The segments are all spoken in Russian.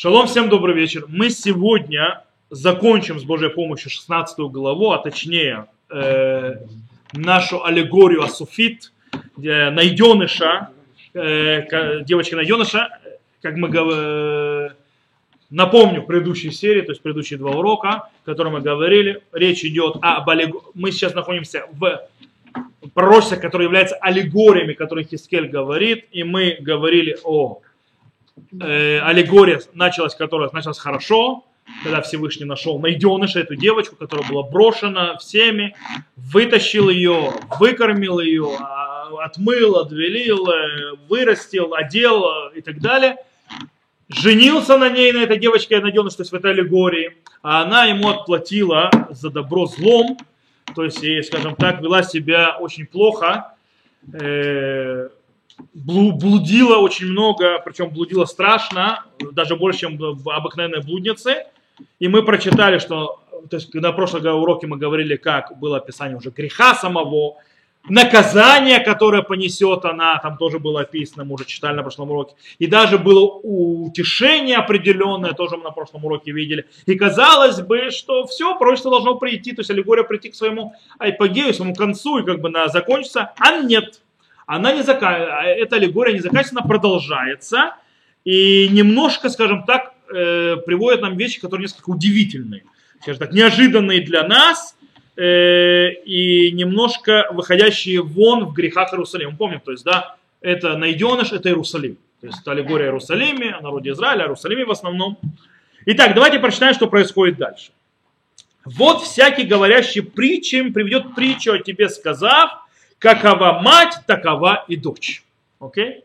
Шалом, всем добрый вечер. Мы сегодня закончим с Божьей помощью 16 главу, а точнее э, нашу аллегорию Асуфит, э, найденыша, э, девочка найденыша, как мы говорим, напомню предыдущей серии, то есть предыдущие два урока, о которых мы говорили, речь идет об аллегории. Мы сейчас находимся в пророчествах, которые являются аллегориями, которые Хискель говорит, и мы говорили о э, аллегория началась, которая началась хорошо, когда Всевышний нашел найденыша, эту девочку, которая была брошена всеми, вытащил ее, выкормил ее, а, отмыл, отвелил, э, вырастил, одел и так далее. Женился на ней, на этой девочке найденыш, то есть в этой аллегории, а она ему отплатила за добро злом, то есть, скажем так, вела себя очень плохо, э, блудила очень много, причем блудила страшно, даже больше, чем обыкновенные блудницы. И мы прочитали, что, то есть, на прошлом уроке мы говорили, как было описание уже греха самого, наказание, которое понесет она, там тоже было описано, мы уже читали на прошлом уроке. И даже было утешение определенное, тоже мы на прошлом уроке видели. И казалось бы, что все, пророчество должно прийти, то есть аллегория прийти к своему айпогею, своему концу и как бы на закончиться, а нет она не заканчивается, эта аллегория не заканчивается, она продолжается. И немножко, скажем так, э, приводит нам вещи, которые несколько удивительные, скажем так, неожиданные для нас э, и немножко выходящие вон в грехах Иерусалима. Помним, то есть, да, это найденыш, это Иерусалим. То есть это аллегория Иерусалиме, о народе Израиля, о Иерусалиме в основном. Итак, давайте прочитаем, что происходит дальше. Вот всякий говорящий притчем приведет притчу о тебе, сказав, какова мать, такова и дочь. Окей? Okay?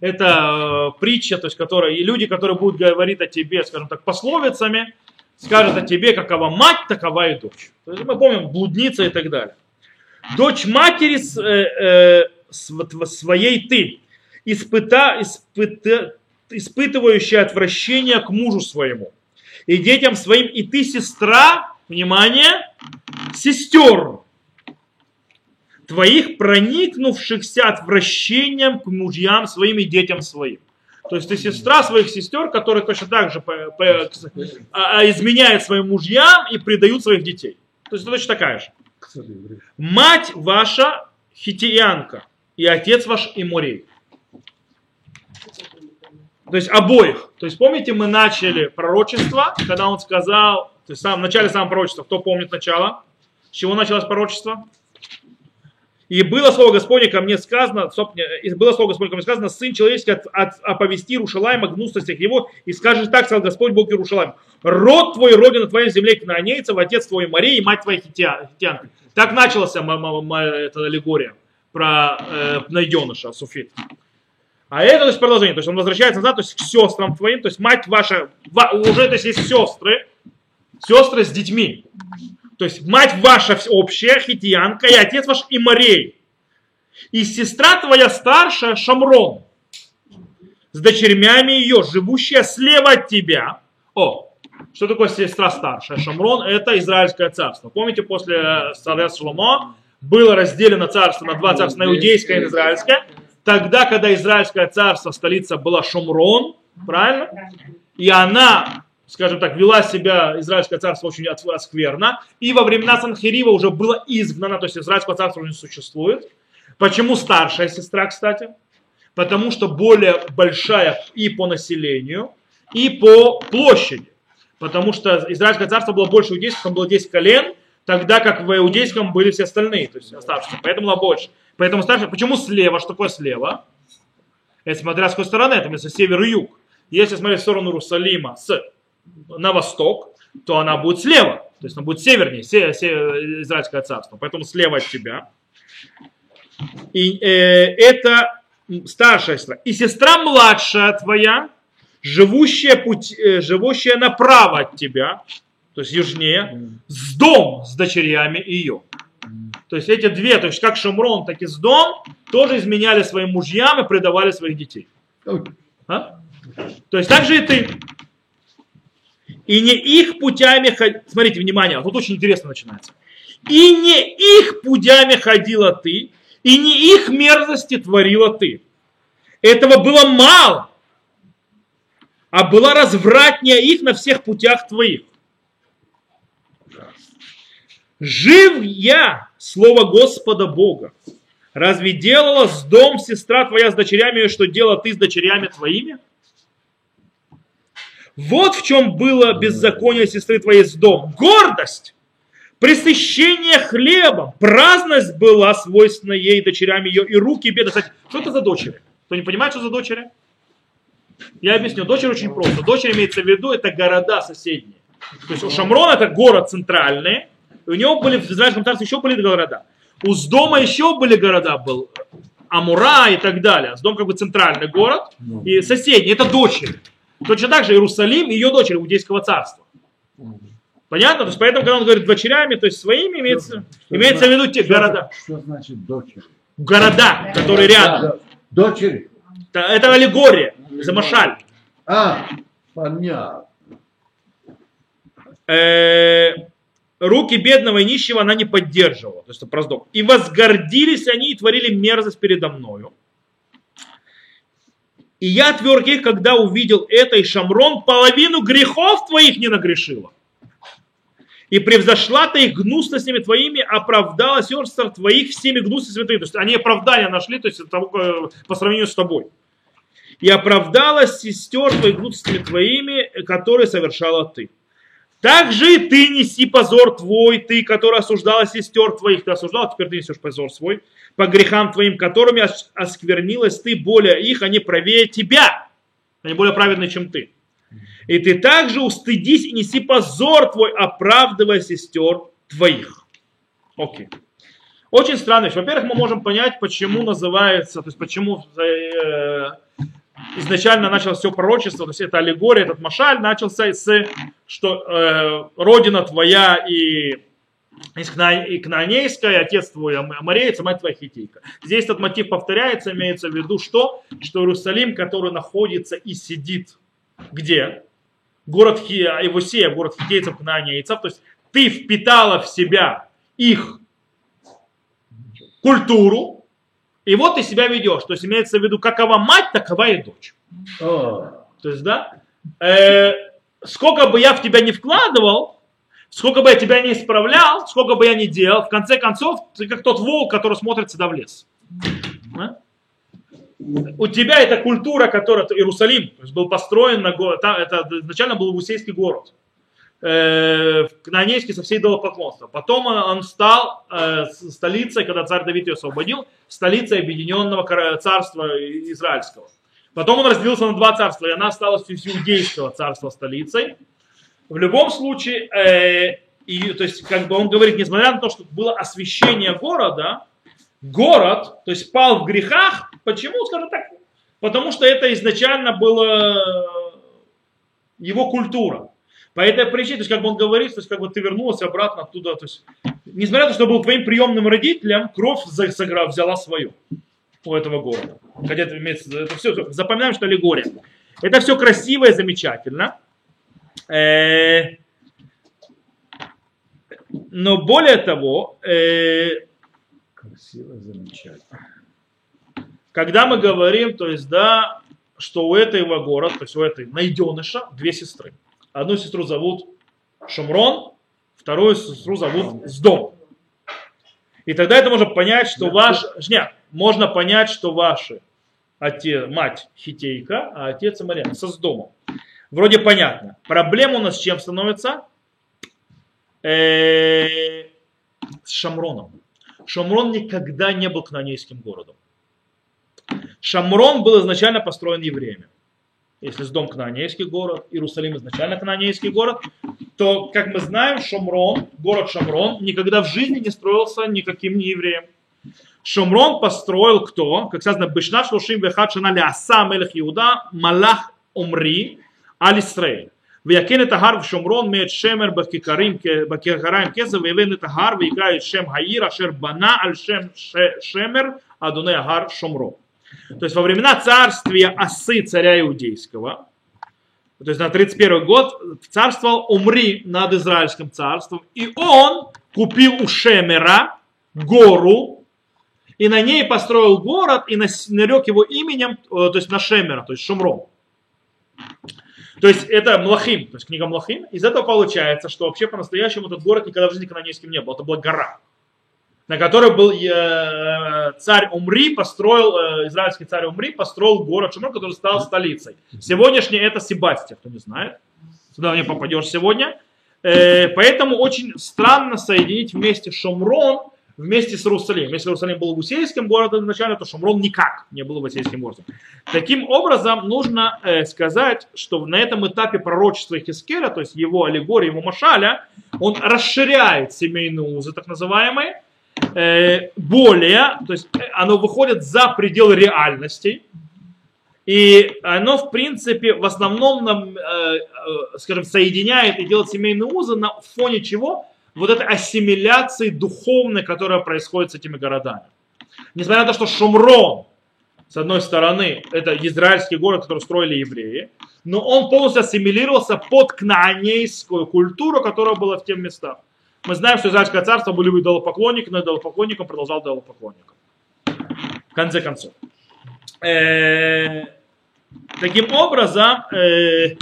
Это э, притча, то есть, которая, и люди, которые будут говорить о тебе, скажем так, пословицами, скажут о тебе, какова мать, такова и дочь. То есть, мы помним, блудница и так далее. Дочь матери э, э, своей ты, испыта, испыта, испытывающая отвращение к мужу своему, и детям своим, и ты сестра, внимание, сестер, твоих проникнувшихся отвращением к мужьям своим и детям своим. То есть ты сестра своих сестер, которые точно так же по, по, а, а, изменяют своим мужьям и предают своих детей. То есть ты точно такая же. Мать ваша хитиянка, и отец ваш иморей. То есть обоих. То есть помните, мы начали пророчество, когда он сказал, то есть в начале самого пророчества, кто помнит начало? С чего началось пророчество? И было слово Господне ко мне сказано, и было слово Господне ко мне сказано, сын человеческий от, от, оповести Рушалайма гнусностях его, и скажет так, сказал Господь Бог Иерушалайм, род твой, родина твоя земле кнаанейцев, отец твой Мария и мать твоя хитянка. Так началась эта аллегория про э, найденыша, суфит. А это то есть продолжение, то есть он возвращается назад, то есть к сестрам твоим, то есть мать ваша, уже то есть есть сестры, сестры с детьми. То есть мать ваша общая, хитиянка, и отец ваш Имарей. И сестра твоя старшая Шамрон с дочерьми ее, живущая слева от тебя. О, что такое сестра старшая? Шамрон – это Израильское царство. Помните, после царя Шломо было разделено царство на два царства, на иудейское и израильское. Тогда, когда Израильское царство, столица была Шамрон, правильно? И она скажем так, вела себя Израильское царство очень скверно, и во времена Санхирива уже было изгнано, то есть Израильское царство уже не существует. Почему старшая сестра, кстати? Потому что более большая и по населению, и по площади. Потому что Израильское царство было больше иудейского, там было 10 колен, тогда как в иудейском были все остальные, то есть оставшиеся. Поэтому было больше. Поэтому старшая, почему слева? Что такое слева? Это смотря с какой стороны, это если север и юг. Если смотреть в сторону Иерусалима с на восток, то она будет слева. То есть она будет севернее, се, се, Израильское царство. Поэтому слева от тебя. И э, это старшая сестра. И сестра младшая твоя, живущая, путь, э, живущая направо от тебя, то есть южнее, с дом с дочерями ее. То есть эти две, то есть как Шамрон, так и с дом, тоже изменяли своим мужьям и предавали своих детей. А? То есть так же и ты и не их путями, смотрите, внимание, тут очень интересно начинается. И не их путями ходила ты, и не их мерзости творила ты. Этого было мало. а была развратнее их на всех путях твоих. Жив я, слово Господа Бога. Разве делала с дом сестра твоя с дочерями, что делала ты с дочерями твоими? Вот в чем было беззаконие сестры твоей с дом. Гордость, пресыщение хлебом, праздность была свойственна ей, дочерям ее, и руки беды. Кстати, что это за дочери? Кто не понимает, что за дочери? Я объясню. Дочери очень просто. Дочери имеется в виду, это города соседние. То есть у Шамрона это город центральный, и у него были в Израильском царстве еще были города. У Сдома еще были города, был Амура и так далее. Сдом как бы центральный город, и соседний, это дочери. Точно так же Иерусалим и ее дочери Иудейского царства. Понятно? То есть поэтому, когда он говорит дочерями, то есть своими, имеется, что, имеется в виду те что, города. Что значит дочери? Города, которые рядом. Дочери? Это, это аллегория, замашаль. А, понятно. Э, руки бедного и нищего она не поддерживала. То есть это проздок. И возгордились они и творили мерзость передо мною. И я отверг их, когда увидел это, и Шамрон половину грехов твоих не нагрешила. И превзошла ты их гнусностями твоими, оправдала сестр твоих всеми гнусностями твоими. То есть они оправдания нашли то есть, по сравнению с тобой. И оправдала сестер твоих гнусностями твоими, которые совершала ты. Также и ты неси позор твой, ты, который осуждала сестер твоих, ты осуждал, теперь ты несешь позор свой, по грехам твоим, которыми осквернилась ты более их, они правее тебя, они более праведны, чем ты. И ты также устыдись и неси позор твой, оправдывая сестер твоих. Окей. Очень странно. Во-первых, мы можем понять, почему называется, то есть почему э, изначально началось все пророчество, то есть это аллегория, этот машаль начался с, что э, родина твоя и и кнаанейская, отец твой амареец, мать твоя хитейка. Здесь этот мотив повторяется, имеется в виду, что? Что Иерусалим, который находится и сидит где? Город Хи, Ивусея, город хитейцев, кнаанейцев. То есть ты впитала в себя их культуру, и вот ты себя ведешь. То есть имеется в виду, какова мать, такова и дочь. То есть, да, э, сколько бы я в тебя не вкладывал, сколько бы я тебя не исправлял, сколько бы я ни делал, в конце концов, ты как тот волк, который смотрит всегда в лес. А? У тебя это культура, которая, Иерусалим, был построен на город, это изначально был Вусейский город э, Кнаанейский со всей идолопоклонства. Потом он стал э, столицей, когда царь Давид ее освободил, столицей объединенного царства израильского. Потом он разделился на два царства, и она осталась иудейского царства столицей. В любом случае, э, и, то есть, как бы он говорит, несмотря на то, что было освящение города, город, то есть пал в грехах, почему, скажем так, потому что это изначально было его культура. По этой причине, то есть как бы он говорит, то есть как бы ты вернулся обратно оттуда, то есть несмотря на то, что был твоим приемным родителем, кровь взяла свою у этого города. Хотя это имеется, это все, запоминаем, что аллегория. Это все красиво и замечательно. Э, но более того, э, красиво, замечательно. Когда мы говорим, то есть, да, что у этого города, то есть у этой найденыша две сестры. Одну сестру зовут Шумрон, вторую сестру зовут Сдом. И тогда это можно понять, что ваш... Нет, можно понять, что ваши отец, мать Хитейка, а отец Амарьян со Сдомом. Вроде понятно. Проблема у нас с чем становится? Э, с Шамроном. Шамрон никогда не был кнанейским городом. Шамрон был изначально построен евреями если с дом Кнаанейский город, Иерусалим изначально Кнаанейский город, то, как мы знаем, Шомрон, город Шомрон, никогда в жизни не строился никаким не евреем. Шомрон построил кто? Как сказано, Бешнат Шлушим Вехат Шана Аса Мелех Иуда Малах Умри Аль Исраэль. ויקן את ההר ושומרון מאת שמר בכיכרים, בכיכריים כסף ויבן את ההר ויקרא את שם העיר אשר בנה על שם שמר אדוני ההר שומרון. то есть во времена царствия Осы, царя иудейского, то есть на 31 год царствовал Умри над Израильским царством, и он купил у Шемера гору, и на ней построил город, и нарек его именем, э, то есть на Шемера, то есть Шумрон. То есть это Млахим, то есть книга Млахим. Из этого получается, что вообще по-настоящему этот город никогда в жизни канонейским не был. Это была гора, на которой был э, царь Умри, построил, э, израильский царь Умри, построил город Шумрон, который стал столицей. Сегодняшний это Себастья, кто не знает. Сюда не попадешь сегодня. Э, поэтому очень странно соединить вместе Шумрон вместе с Иерусалимом. Если Иерусалим был Вусейским городом изначально, то Шумрон никак не был Вусейским городом. Таким образом, нужно э, сказать, что на этом этапе пророчества Хискера, то есть его аллегории, его машаля, он расширяет семейные узы, так называемые, более, то есть э, оно выходит за пределы реальностей, и оно, в принципе, в основном нам, э, э, скажем, соединяет и делает семейные узы на фоне чего? вот этой ассимиляции духовной, которая происходит с этими городами. Несмотря на то, что Шумрон, с одной стороны, это израильский город, который строили евреи, но он полностью ассимилировался под кнаанейскую культуру, которая была в тех местах. Мы знаем, что Израильское царство были идолопоклонники, но идолопоклонником продолжал идолопоклонником. В конце концов. Э, таким образом, э,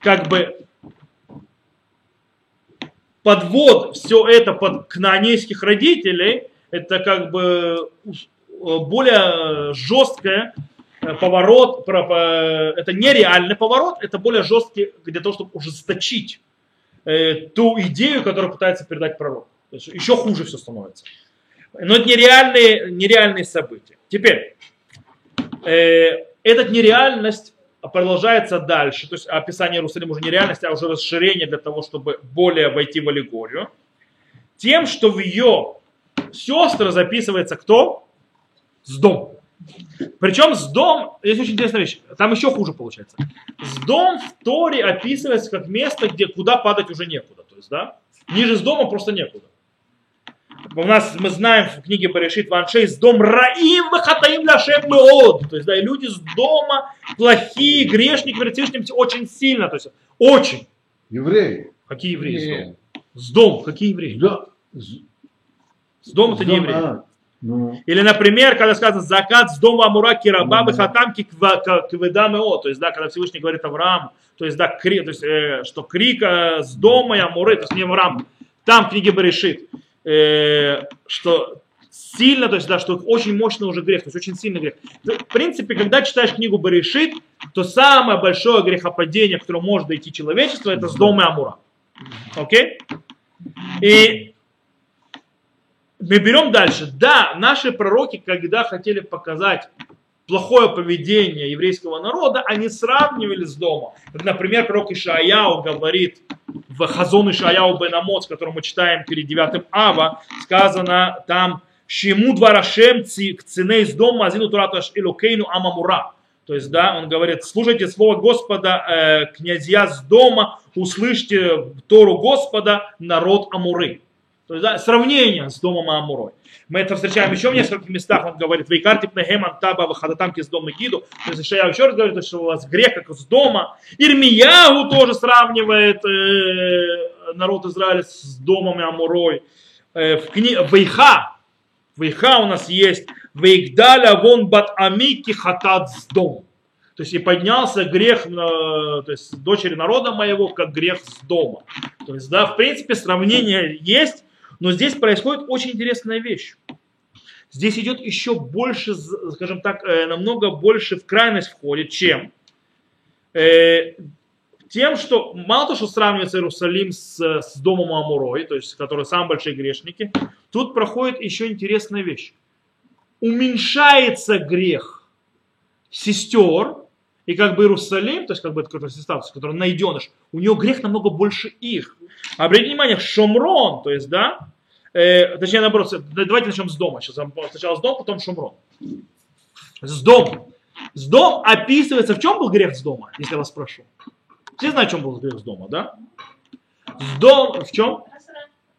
как бы подвод все это под кнаанейских родителей, это как бы э, более жесткое поворот, это нереальный поворот, это более жесткий для того, чтобы ужесточить э, ту идею, которую пытается передать пророк. Еще хуже все становится. Но это нереальные, нереальные события. Теперь, э, эта нереальность продолжается дальше, то есть описание Иерусалима уже не реальность, а уже расширение для того, чтобы более войти в аллегорию, тем, что в ее сестры записывается кто? С дом. Причем с дом, есть очень интересная вещь, там еще хуже получается. С дом в Торе описывается как место, где куда падать уже некуда. То есть, да, ниже с дома просто некуда у нас мы знаем в книге Барешит Ваншей с дом Раим Вахатаим Ляшем Меод. То есть, да, и люди с дома плохие, грешники Всевышним очень сильно. То есть, очень. Евреи. Какие евреи с дома? С дом, какие евреи? Да. С дома это не евреи. А, ну, Или, например, когда сказано закат с дома Амура Кирабабы Хатамки Кведамео, то есть, да, когда Всевышний говорит Авраам, то есть, да, кри, то есть, э, что крик э, с дома и Амуры, то есть не Авраам, там в книге Берешит, э, что сильно, то есть, да, что очень мощный уже грех, то есть очень сильный грех. В принципе, когда читаешь книгу Баришит, то самое большое грехопадение, к которому может дойти человечество, это с дома Амура. Окей? И мы берем дальше. Да, наши пророки, когда хотели показать плохое поведение еврейского народа, они сравнивали с домом. Например, пророк Ишаяу говорит в Хазон Ишаяу бен Амоц, который мы читаем перед 9 Ава, сказано там «Шему дварашем цене из дома азину тураташ илокейну амамура». То есть, да, он говорит, слушайте слово Господа, э, князья с дома, услышьте Тору Господа, народ Амуры. То есть, да, сравнение с домом Амурой. Мы это встречаем еще в нескольких местах. Он говорит, вейкартип нехеман таба вахадатамки с дома гиду. То есть я еще раз говорю, что у вас грех как с дома. Ирмиягу тоже сравнивает э, народ Израиля с домом Амурой. Э, в кни... Вейха, Вейха у нас есть Вейгдаля вон бат амики хатат с домом. То есть и поднялся грех, э, то есть дочери народа моего, как грех с дома. То есть, да, в принципе, сравнение есть, но здесь происходит очень интересная вещь. Здесь идет еще больше, скажем так, э, намного больше в крайность входит, чем э, тем, что мало то, что сравнивается Иерусалим с, с домом Амурой, то есть, которые самые большие грешники, тут проходит еще интересная вещь. Уменьшается грех сестер, и как бы Иерусалим, то есть как бы это какой-то статус, который найденыш, у него грех намного больше их. Обратите внимание, Шомрон, то есть, да, э, точнее, наоборот, давайте начнем с дома. Сейчас сначала с дома, потом Шомрон. С дом. С дом описывается, в чем был грех с дома, если я вас спрошу. Все знают, в чем был грех с дома, да? С дом, в чем?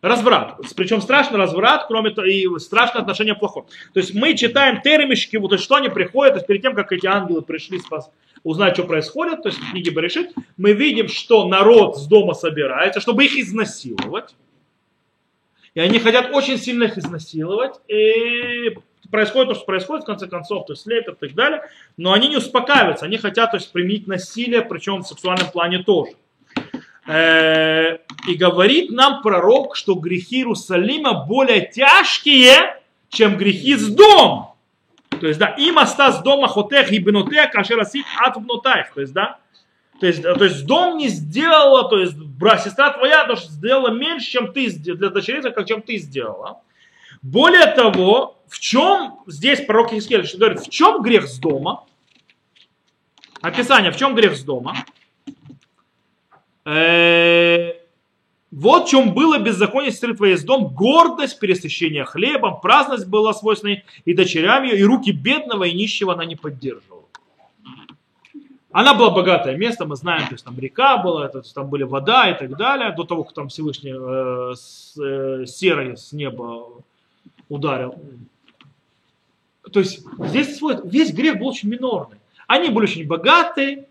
Разврат. Причем страшный разврат, кроме того, и страшное отношение плохое. То есть мы читаем термишки, вот что они приходят, то есть перед тем, как эти ангелы пришли спас, узнать, что происходит, то есть в книге Берешит, мы видим, что народ с дома собирается, чтобы их изнасиловать. И они хотят очень сильно их изнасиловать. И происходит то, что происходит, в конце концов, то есть слепят и так далее, но они не успокаиваются, они хотят то есть, применить насилие, причем в сексуальном плане тоже. Э, и говорит нам пророк, что грехи Иерусалима более тяжкие, чем грехи с дома. То есть, да, им остас дома хотех и бенотех, кашерасит от внутаев. То есть, да, то есть, то есть дом не сделала, то есть брат, сестра твоя даже сделала меньше, чем ты для дочерей, как чем ты сделала. Более того, в чем здесь пророк Искель говорит, в чем грех с дома? Описание, в чем грех с дома? Э, вот в чем было беззаконие сестры твоей с дом, гордость, пересыщение хлебом, праздность была свойственной и дочерям ее, и руки бедного и нищего она не поддерживала. Она была богатое место, мы знаем, то есть там река была, то есть там были вода и так далее, до того, как там Всевышний э, с, э, серой с неба ударил. То есть здесь свой, весь грех был очень минорный. Они были очень богатые,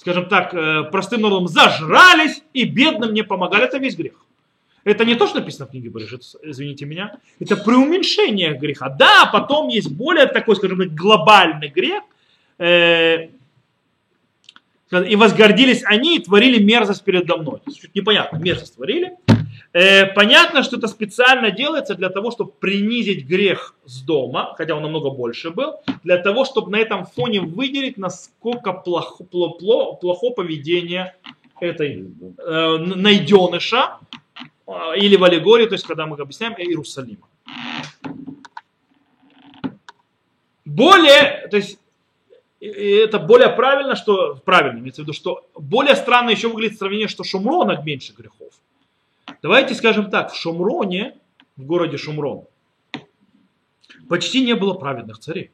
скажем так, э, простым народом зажрались и бедным не помогали. Это весь грех. Это не то, что написано в книге Бережит, извините меня. Это преуменьшение греха. Да, потом есть более такой, скажем так, глобальный грех. Э, и возгордились они и творили мерзость передо мной. Чуть непонятно, мерзость творили. Э, понятно, что это специально делается для того, чтобы принизить грех с дома, хотя он намного больше был, для того, чтобы на этом фоне выделить, насколько плохо, плохо, плохо поведение этой э, найденыша, э, или в аллегории, то есть когда мы объясняем Иерусалима. Более, то есть это более правильно, что правильно, имеется в виду, что более странно еще выглядит сравнение, что Шумрона меньше грехов. Давайте скажем так, в Шумроне, в городе Шумрон, почти не было праведных царей.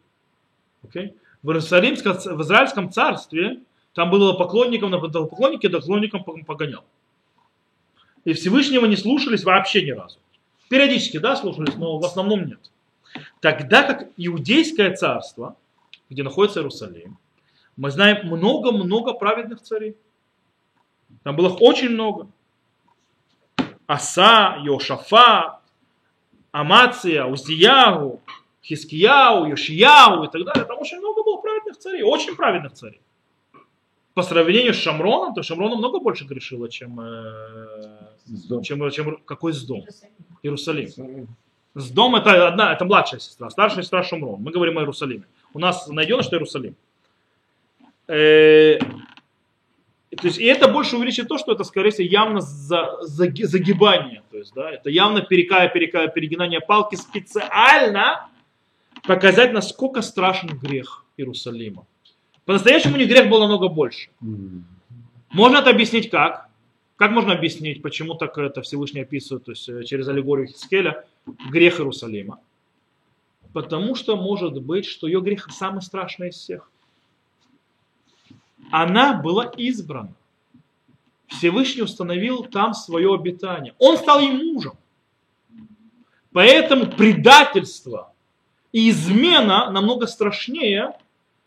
Okay? В, Иерусалимском, в Израильском царстве там было поклонником, нападал поклонники, поклонникам погонял. И Всевышнего не слушались вообще ни разу. Периодически, да, слушались, но в основном нет. Тогда как Иудейское царство, где находится Иерусалим, мы знаем много-много праведных царей. Там было их очень много. Аса, Йошафа, Амация, Уздиягу, Хискияу, Йошияу и так далее. Там очень много было праведных царей, очень праведных царей. По сравнению с Шамроном, то Шамроном много больше грешило, чем, э, чем, чем какой с дом? Иерусалим. С дом это одна, это младшая сестра, старшая сестра Шамрон. Мы говорим о Иерусалиме. У нас найдено, что Иерусалим. Э, то есть, и это больше увеличит то, что это, скорее всего, явно за, за, загибание. То есть, да, это явно перекая, перекая, перегинание палки специально показать, насколько страшен грех Иерусалима. По-настоящему у них грех был намного больше. Можно это объяснить как? Как можно объяснить, почему так это Всевышний описывает, то есть э, через аллегорию Хискеля, грех Иерусалима? Потому что может быть, что ее грех самый страшный из всех она была избрана. Всевышний установил там свое обитание. Он стал ей мужем. Поэтому предательство и измена намного страшнее,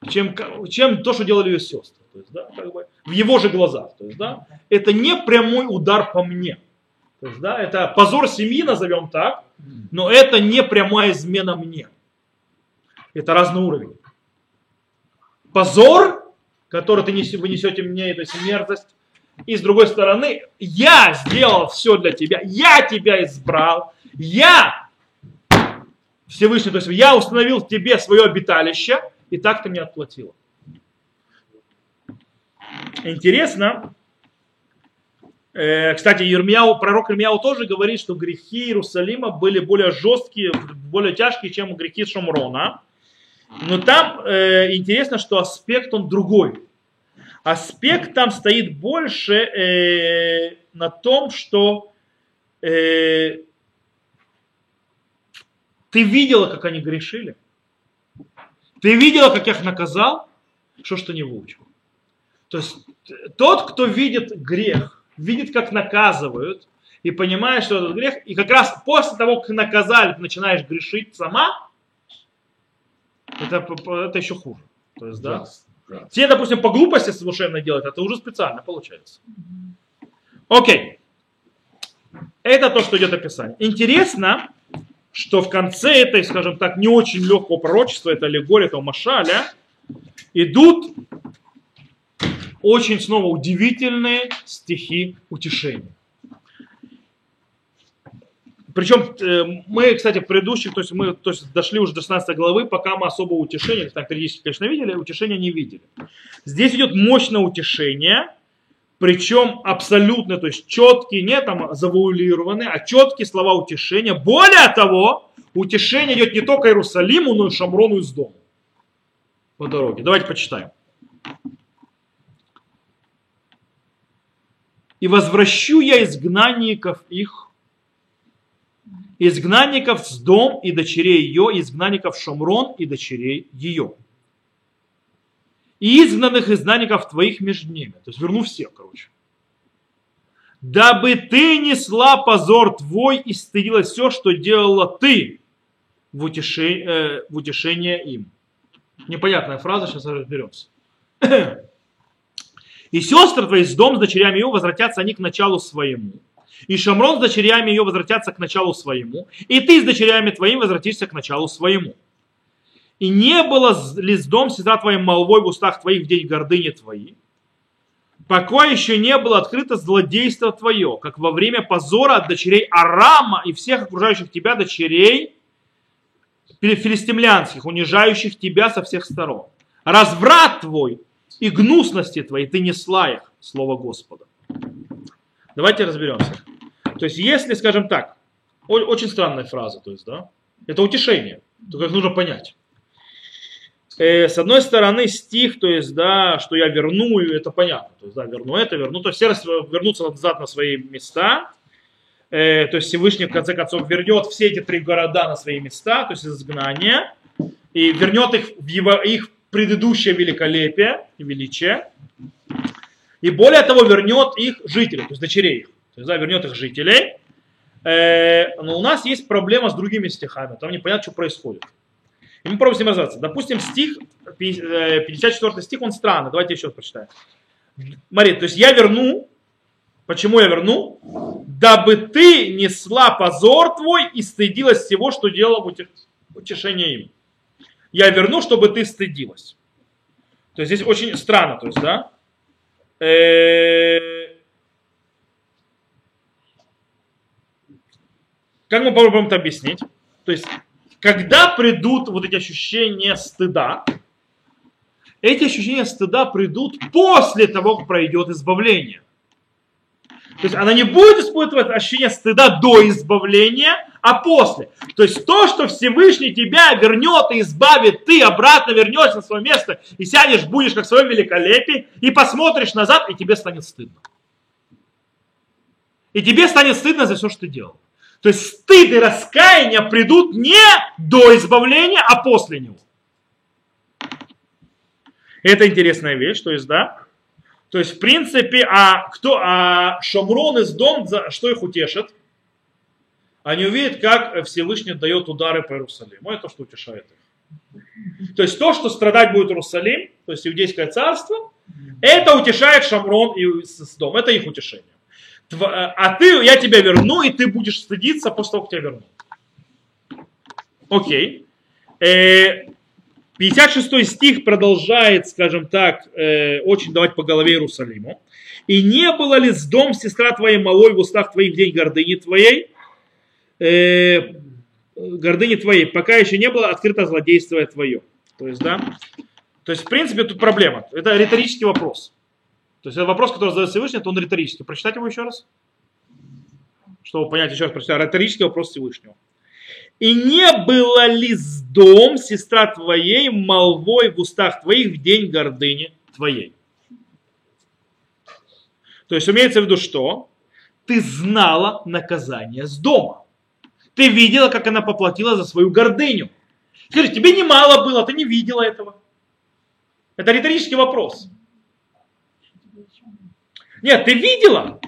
чем, чем то, что делали ее сестры. То есть, да, как бы, в его же глазах. То есть, да, это не прямой удар по мне. То есть, да, это позор семьи, назовем так, но это не прямая измена мне. Это разный уровень. Позор который ты неси, вы несете мне, эту мерзость. И с другой стороны, я сделал все для тебя, я тебя избрал, я Всевышний, то есть я установил тебе свое обиталище, и так ты мне отплатила. Интересно, э, кстати, Ермияу, пророк Ермияу тоже говорит, что грехи Иерусалима были более жесткие, более тяжкие, чем грехи Шамрона. Но там э, интересно, что аспект он другой. Аспект там стоит больше э, на том, что э, ты видела, как они грешили. Ты видела, как я их наказал, что ж ты не выучил. То есть тот, кто видит грех, видит, как наказывают, и понимает, что это грех, и как раз после того, как наказали, ты начинаешь грешить сама, это, это еще хуже. То есть, да? да. Те, допустим, по глупости совершенно делают, это уже специально получается. Окей. Это то, что идет описание. Интересно, что в конце этой, скажем так, не очень легкого пророчества, это аллегория, этого Машаля, идут очень снова удивительные стихи утешения. Причем э, мы, кстати, в предыдущих, то есть мы то есть дошли уже до 16 главы, пока мы особо утешения, так периодически, конечно, видели, утешения не видели. Здесь идет мощное утешение, причем абсолютно, то есть четкие, не там завуалированные, а четкие слова утешения. Более того, утешение идет не только Иерусалиму, но и Шамрону из дома по дороге. Давайте почитаем. И возвращу я изгнанников их изгнанников с дом и дочерей ее, изгнанников Шомрон и дочерей ее. И изгнанных изгнанников твоих между ними. То есть верну всех, короче. Дабы ты несла позор твой и стыдилась все, что делала ты в утешение, э, в утешение им. Непонятная фраза, сейчас разберемся. И сестры твои с дом с дочерями ее возвратятся они к началу своему и Шамрон с дочерями ее возвратятся к началу своему, и ты с дочерями твоими возвратишься к началу своему. И не было ли с дом сестра твоя молвой в устах твоих в день гордыни твоей, пока еще не было открыто злодейство твое, как во время позора от дочерей Арама и всех окружающих тебя дочерей филистимлянских, унижающих тебя со всех сторон. Разврат твой и гнусности твои ты несла их, слово Господа. Давайте разберемся. То есть, если, скажем так, очень странная фраза, то есть, да, это утешение, только их нужно понять. Э, с одной стороны, стих, то есть, да, что я верну, это понятно, то есть, да, верну это, верну, то есть, все вернутся назад на свои места, э, то есть, Всевышний, в конце концов, вернет все эти три города на свои места, то есть, изгнание, и вернет их в его, их предыдущее великолепие и величие, и более того, вернет их жителей, то есть дочерей их. Да, вернет их жителей. Э, но у нас есть проблема с другими стихами. Там непонятно, что происходит. И мы пробуем с ним разобраться. Допустим, стих, 54 э, стих, он странный. Давайте еще раз прочитаем. Смотри, то есть я верну, почему я верну? Дабы ты несла позор твой и стыдилась всего, что делала в утешении им. Я верну, чтобы ты стыдилась. То есть здесь очень странно, то есть, да? Э, как мы попробуем это объяснить? То есть, когда придут вот эти ощущения стыда, эти ощущения стыда придут после того, как пройдет избавление. То есть она не будет испытывать ощущение стыда до избавления, а после. То есть то, что Всевышний тебя вернет и избавит, ты обратно вернешься на свое место и сядешь, будешь как в своем великолепии, и посмотришь назад, и тебе станет стыдно. И тебе станет стыдно за все, что ты делал. То есть стыд и раскаяние придут не до избавления, а после него. Это интересная вещь, то есть, да, то есть, в принципе, а кто, а Шамрон из дом, что их утешит? Они увидят, как Всевышний дает удары по Иерусалиму. Это то, что утешает их. То есть то, что страдать будет Иерусалим, то есть иудейское царство, это утешает Шамрон и дом. Это их утешение. А ты, я тебя верну, и ты будешь стыдиться после того, как тебя верну. Окей. Э, 56 стих продолжает, скажем так, э, очень давать по голове Иерусалиму. «И не было ли с дом сестра твоей малой в устах твоих в день гордыни твоей, э, гордыни твоей, пока еще не было открыто злодействие твое». То есть, да, то есть, в принципе, тут проблема. Это риторический вопрос. То есть, это вопрос, который задает Всевышний, то он риторический. Прочитать его еще раз? Чтобы понять, еще раз прочитать. Риторический вопрос Всевышнего. И не было ли с дом сестра твоей молвой в устах твоих в день гордыни твоей? То есть имеется в виду что? Ты знала наказание с дома. Ты видела, как она поплатила за свою гордыню. Скажи, тебе не мало было, ты не видела этого. Это риторический вопрос. Нет, ты видела.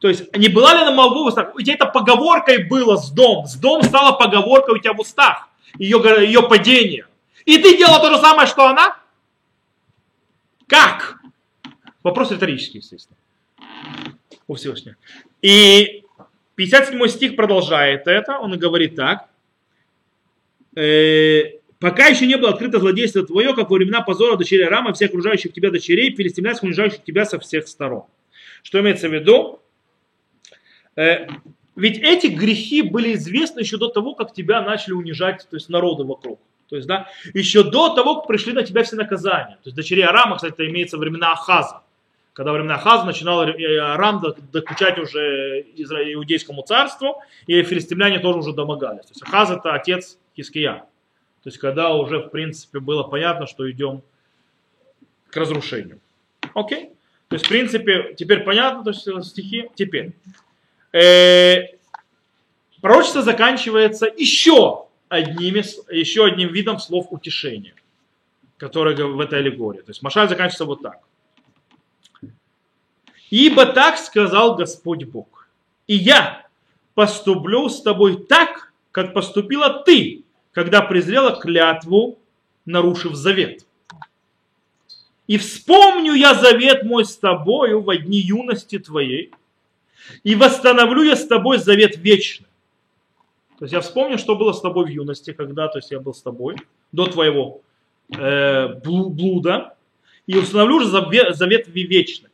То есть не была ли она молву в устах? У тебя это поговоркой было с дом. С дом стала поговоркой у тебя в устах. Ее, ее падение. И ты делала то же самое, что она? Как? Вопрос риторический, естественно. У Всевышнего. И 57 стих продолжает это, он говорит так. Э, Пока еще не было открыто злодейство твое, как во времена позора дочери Рама, всех окружающих тебя дочерей, филистимлян, унижающих тебя со всех сторон. Что имеется в виду? Э, ведь эти грехи были известны еще до того, как тебя начали унижать, то есть народы вокруг. То есть, да, еще до того, как пришли на тебя все наказания. То есть дочери Арама, кстати, это имеется времена Ахаза. Когда времена Ахаза начинал Арам докучать уже иудейскому царству, и филистимляне тоже уже домогались. То есть Ахаз это отец Хиския. То есть когда уже, в принципе, было понятно, что идем к разрушению. Окей? То есть, в принципе, теперь понятно, то есть стихи. Теперь. Э, пророчество заканчивается еще, одними, еще одним видом слов утешения, которые в этой аллегории. То есть Машаль заканчивается вот так. Ибо так сказал Господь Бог. И я поступлю с тобой так, как поступила ты, когда презрела клятву, нарушив завет. И вспомню я завет мой с тобою во дни юности твоей, и восстановлю я с тобой завет вечный. То есть я вспомню, что было с тобой в юности, когда то есть я был с тобой, до твоего э, блуда, и установлю же завет, завет вечный.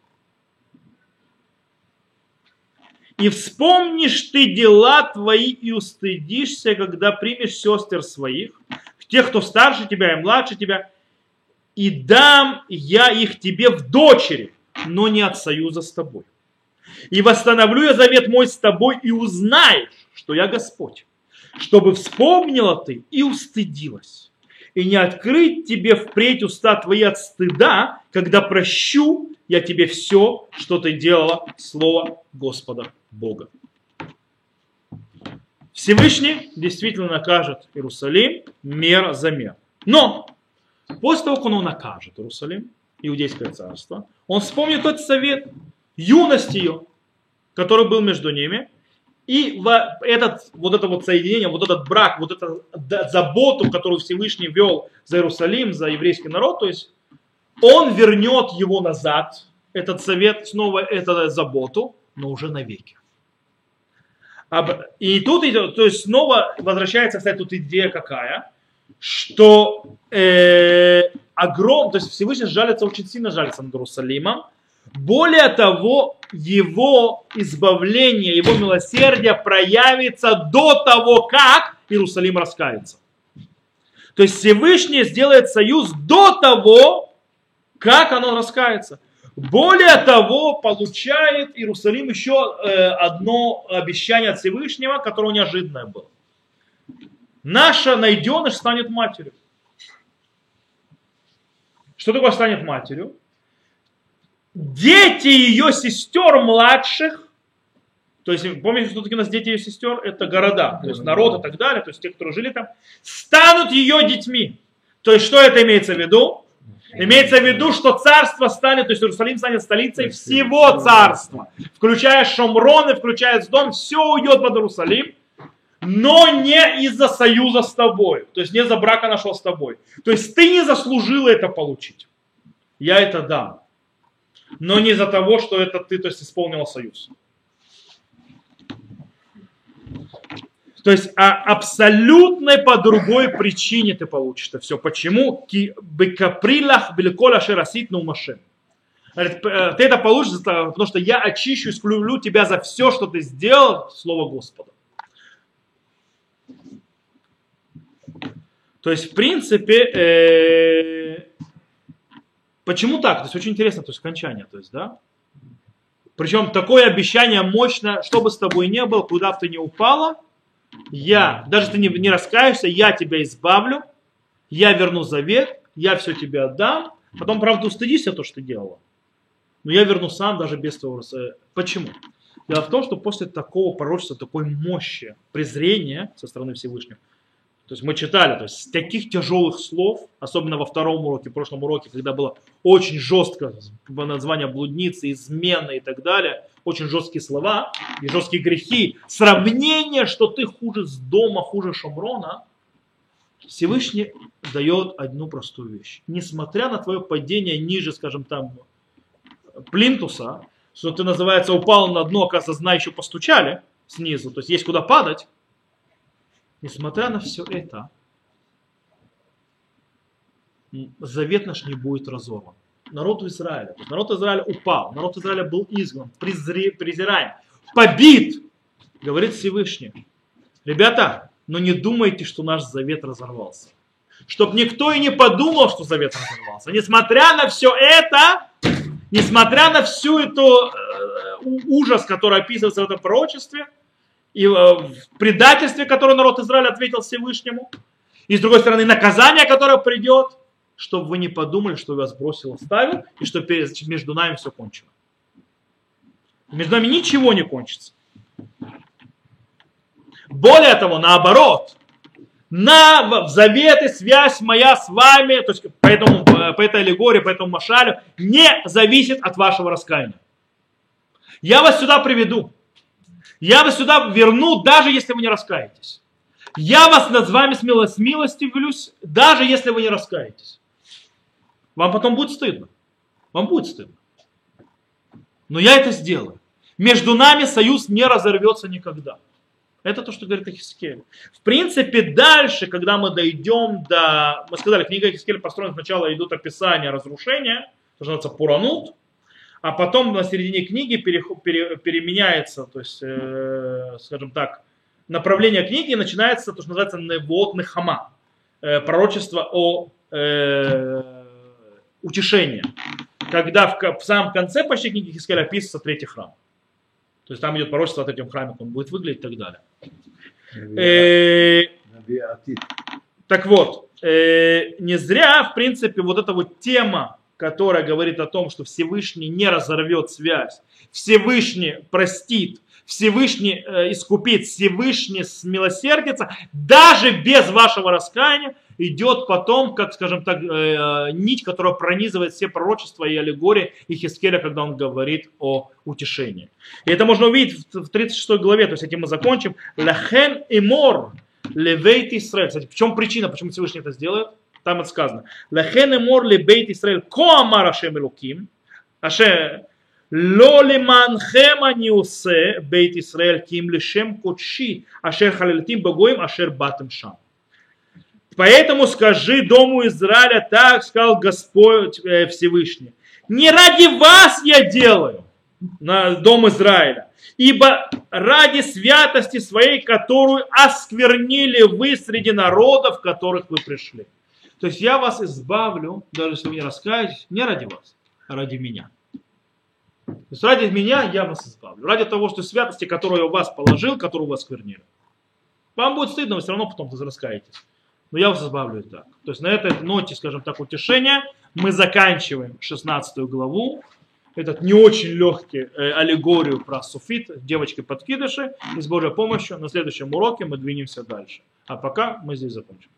И вспомнишь ты дела твои и устыдишься, когда примешь сестер своих, тех, кто старше тебя и младше тебя, и дам я их тебе в дочери, но не от союза с тобой. И восстановлю я завет мой с тобой, и узнаешь, что я Господь, чтобы вспомнила ты и устыдилась. И не открыть тебе впредь уста твои от стыда, когда прощу я тебе все, что ты делала, слово Господа Бога. Всевышний действительно накажет Иерусалим мер за мер. Но после того, как он накажет Иерусалим, Иудейское царство, он вспомнит тот совет юности ее, который был между ними, и этот, вот это вот соединение, вот этот брак, вот эту заботу, которую Всевышний вел за Иерусалим, за еврейский народ, то есть он вернет его назад, этот совет, снова эту заботу, но уже навеки. И тут идет, то есть снова возвращается, кстати, тут идея какая, что э, огром, то есть Всевышний жалится, очень сильно жалится над Иерусалимом. Более того, его избавление, его милосердие проявится до того, как Иерусалим раскается. То есть Всевышний сделает союз до того, как оно раскается. Более того, получает Иерусалим еще э, одно обещание от Всевышнего, которое неожиданное было. Наша найденыш станет матерью. Что такое станет матерью? Дети ее сестер младших, то есть, помните, что такие у нас дети ее сестер? Это города, то есть народ и так далее, то есть те, которые жили там, станут ее детьми. То есть, что это имеется в виду? Имеется в виду, что царство станет, то есть Иерусалим станет столицей всего царства, включая Шомрон и включая Сдом, все уйдет под Иерусалим, но не из-за союза с тобой, то есть не за брака нашел с тобой. То есть ты не заслужил это получить. Я это дам. Но не из-за того, что это ты то есть, исполнил союз. То есть а абсолютно по другой причине ты получишь это все. Почему? Бекаприлах беликола шерасит машин. Ты это получишь, потому что я очищу и склюблю тебя за все, что ты сделал, слово Господа. То есть, в принципе, э, почему так? То есть, очень интересно, то есть, окончание, то есть, да? Причем такое обещание мощное, что бы с тобой не было, куда бы ты не упала, я, даже ты не, не раскаешься, я тебя избавлю, я верну завет, я все тебе отдам, потом, правда, устыдишься то, что ты делала. Но я верну сам даже без твоего... Почему? Дело в том, что после такого пророчества, такой мощи, презрения со стороны Всевышнего, то есть мы читали, то есть с таких тяжелых слов, особенно во втором уроке, в прошлом уроке, когда было очень жестко название блудницы, измены и так далее, очень жесткие слова и жесткие грехи, сравнение, что ты хуже с дома, хуже Шамрона, Всевышний дает одну простую вещь. Несмотря на твое падение ниже, скажем там, плинтуса, что ты, называется, упал на дно, оказывается, зна еще постучали, снизу, то есть есть куда падать, несмотря на все это, завет наш не будет разорван. Народ Израиля, народ Израиля упал, народ Израиля был изгнан, презираем, побит, говорит Всевышний. Ребята, но не думайте, что наш завет разорвался. Чтоб никто и не подумал, что завет разорвался. Несмотря на все это, несмотря на всю эту э, ужас, который описывается в этом пророчестве, и э, в предательстве, которое народ Израиля ответил Всевышнему, и с другой стороны наказание, которое придет, чтобы вы не подумали, что вас бросил, оставил, и что между нами все кончено. Между нами ничего не кончится. Более того, наоборот, на в завет и связь моя с вами, то есть по, этому, э, по этой аллегории, по этому машалю, не зависит от вашего раскаяния. Я вас сюда приведу. Я вас сюда верну, даже если вы не раскаетесь. Я вас над вами с мило- с милостью велюсь, даже если вы не раскаетесь. Вам потом будет стыдно. Вам будет стыдно. Но я это сделаю. Между нами союз не разорвется никогда. Это то, что говорит Ихискель. В принципе, дальше, когда мы дойдем до... Мы сказали, книга Ихискель построена сначала идут описания разрушения, называется Пуранут, а потом на середине книги пере- переменяется, то есть, э, скажем так, направление книги начинается то, что называется Невот Нехама, э, пророчество о э, утешении, когда в, в самом конце почти книги Хискеля описывается третий храм. То есть там идет пророчество о третьем храме, как он будет выглядеть и так далее. Э, так вот, э, не зря, в принципе, вот эта вот тема, которая говорит о том, что Всевышний не разорвет связь, Всевышний простит, Всевышний э, искупит, Всевышний смилосердится, даже без вашего раскаяния, идет потом, как, скажем так, э, нить, которая пронизывает все пророчества и аллегории и Хискеля, когда он говорит о утешении. И это можно увидеть в в 36 главе, то есть этим мы закончим. Лахен и мор לבית ישראל. Кстати, в чем причина, почему Всевышний это сделает? Там это сказано. לכן אמור לבית ישראל כה אמר השם אלוקים. לא למענכם אני עושה בית ישראל כי אם לשם קדשי אשר חללתם בגוים אשר באתם. Поэтому скажи дому Израиля, так сказал Господь э, Всевышний. Не ради вас я делаю на дом Израиля, ибо ради святости своей, которую осквернили вы среди народов, которых вы пришли. То есть я вас избавлю, даже если вы не раскаетесь, не ради вас, а ради меня. То есть ради меня я вас избавлю. Ради того, что святости, которую я в вас положил, которую вы осквернили. Вам будет стыдно, вы все равно потом раскаетесь. Но я вас избавлю и так. То есть на этой ноте, скажем так, утешения мы заканчиваем 16 главу. Этот не очень легкий э, аллегорию про суфит, девочки-подкидыши. И с Божьей помощью на следующем уроке мы двинемся дальше. А пока мы здесь закончим.